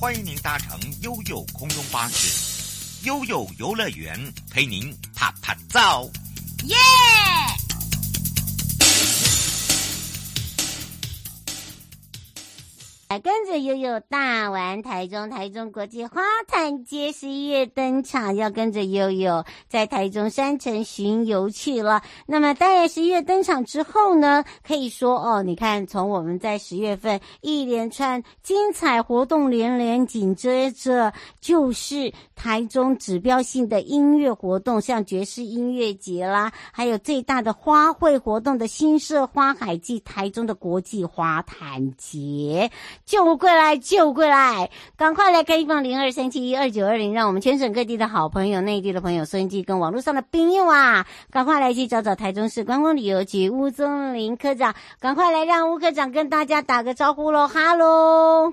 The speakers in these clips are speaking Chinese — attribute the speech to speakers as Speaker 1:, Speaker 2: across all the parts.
Speaker 1: 欢迎您搭乘悠悠空中巴士，悠悠游乐园陪您趴趴走，
Speaker 2: 耶！来跟着悠悠大玩台中，台中国际花坛节十一月登场，要跟着悠悠在台中山城巡游去了。那么，当然十一月登场之后呢，可以说哦，你看从我们在十月份一连串精彩活动连连，紧接着就是台中指标性的音乐活动，像爵士音乐节啦，还有最大的花卉活动的新社花海暨台中的国际花坛节。救过来，救过来！赶快来开放零二三七一二九二零，让我们全省各地的好朋友、内地的朋友、收音机跟网络上的朋友啊，赶快来去找找台中市观光旅游局吴宗林科长，赶快来让吴科长跟大家打个招呼喽！哈喽，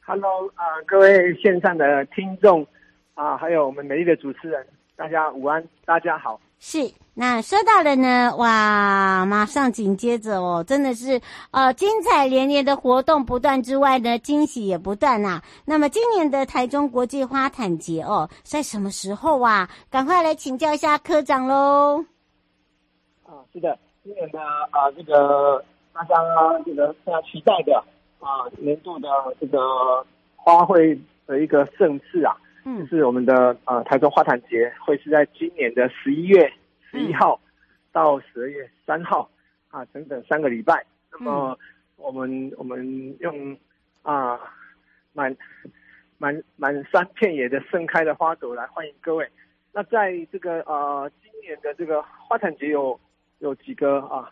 Speaker 3: 哈喽啊，各位线上的听众啊，还有我们美丽的主持人，大家午安，大家好。
Speaker 2: 是，那说到了呢，哇，马上紧接着哦，真的是呃精彩连连的活动不断之外呢，惊喜也不断呐、那么今年的台中国际花坛节哦，在什么时候啊？赶快来请教一下科长喽。
Speaker 3: 啊，是的，今年的啊这个大家这个非常期待的啊年度的这个花卉的一个盛事啊。嗯，是我们的呃台中花坛节会是在今年的十一月十一号到十二月三号啊，整整三个礼拜。那么我们我们用啊满满满山遍野的盛开的花朵来欢迎各位。那在这个呃今年的这个花坛节有有几个啊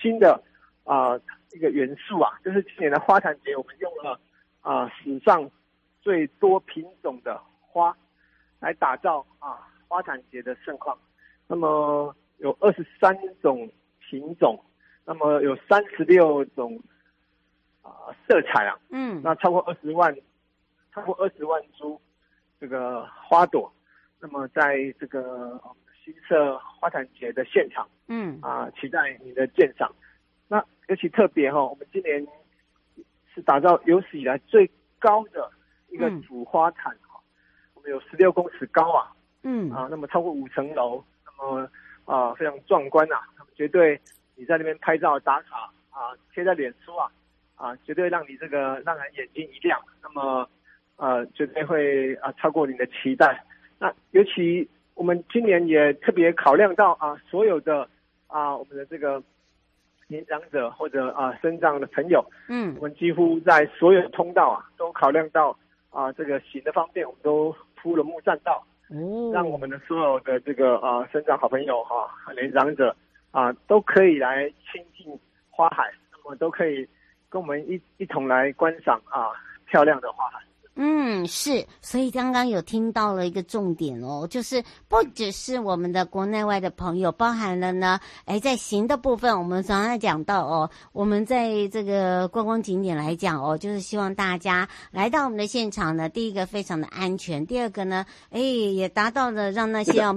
Speaker 3: 新的啊一个元素啊，就是今年的花坛节我们用了啊史上最多品种的。花来打造啊花坛节的盛况，那么有二十三种品种，那么有三十六种啊色彩啊，嗯，那超过二十万，超过二十万株这个花朵，那么在这个新社花坛节的现场，嗯啊，期待你的鉴赏。那尤其特别哈、哦，我们今年是打造有史以来最高的一个主花坛。嗯有十六公尺高啊，嗯啊，那么超过五层楼，那么啊非常壮观呐、啊，那么绝对你在那边拍照打卡啊，贴在脸书啊，啊绝对让你这个让人眼睛一亮，那么呃绝对会啊超过你的期待。那尤其我们今年也特别考量到啊所有的啊我们的这个年长者或者啊身障的朋友，嗯，我们几乎在所有的通道啊都考量到啊这个行的方便，我们都。铺了木栈道，让我们的所有的这个啊，生长好朋友哈、啊，年长者啊，都可以来亲近花海，那么都可以跟我们一一同来观赏啊，漂亮的花海。
Speaker 2: 嗯，是，所以刚刚有听到了一个重点哦，就是不只是我们的国内外的朋友，包含了呢，哎，在行的部分，我们常常讲到哦，我们在这个观光景点来讲哦，就是希望大家来到我们的现场呢，第一个非常的安全，第二个呢，哎，也达到了让那些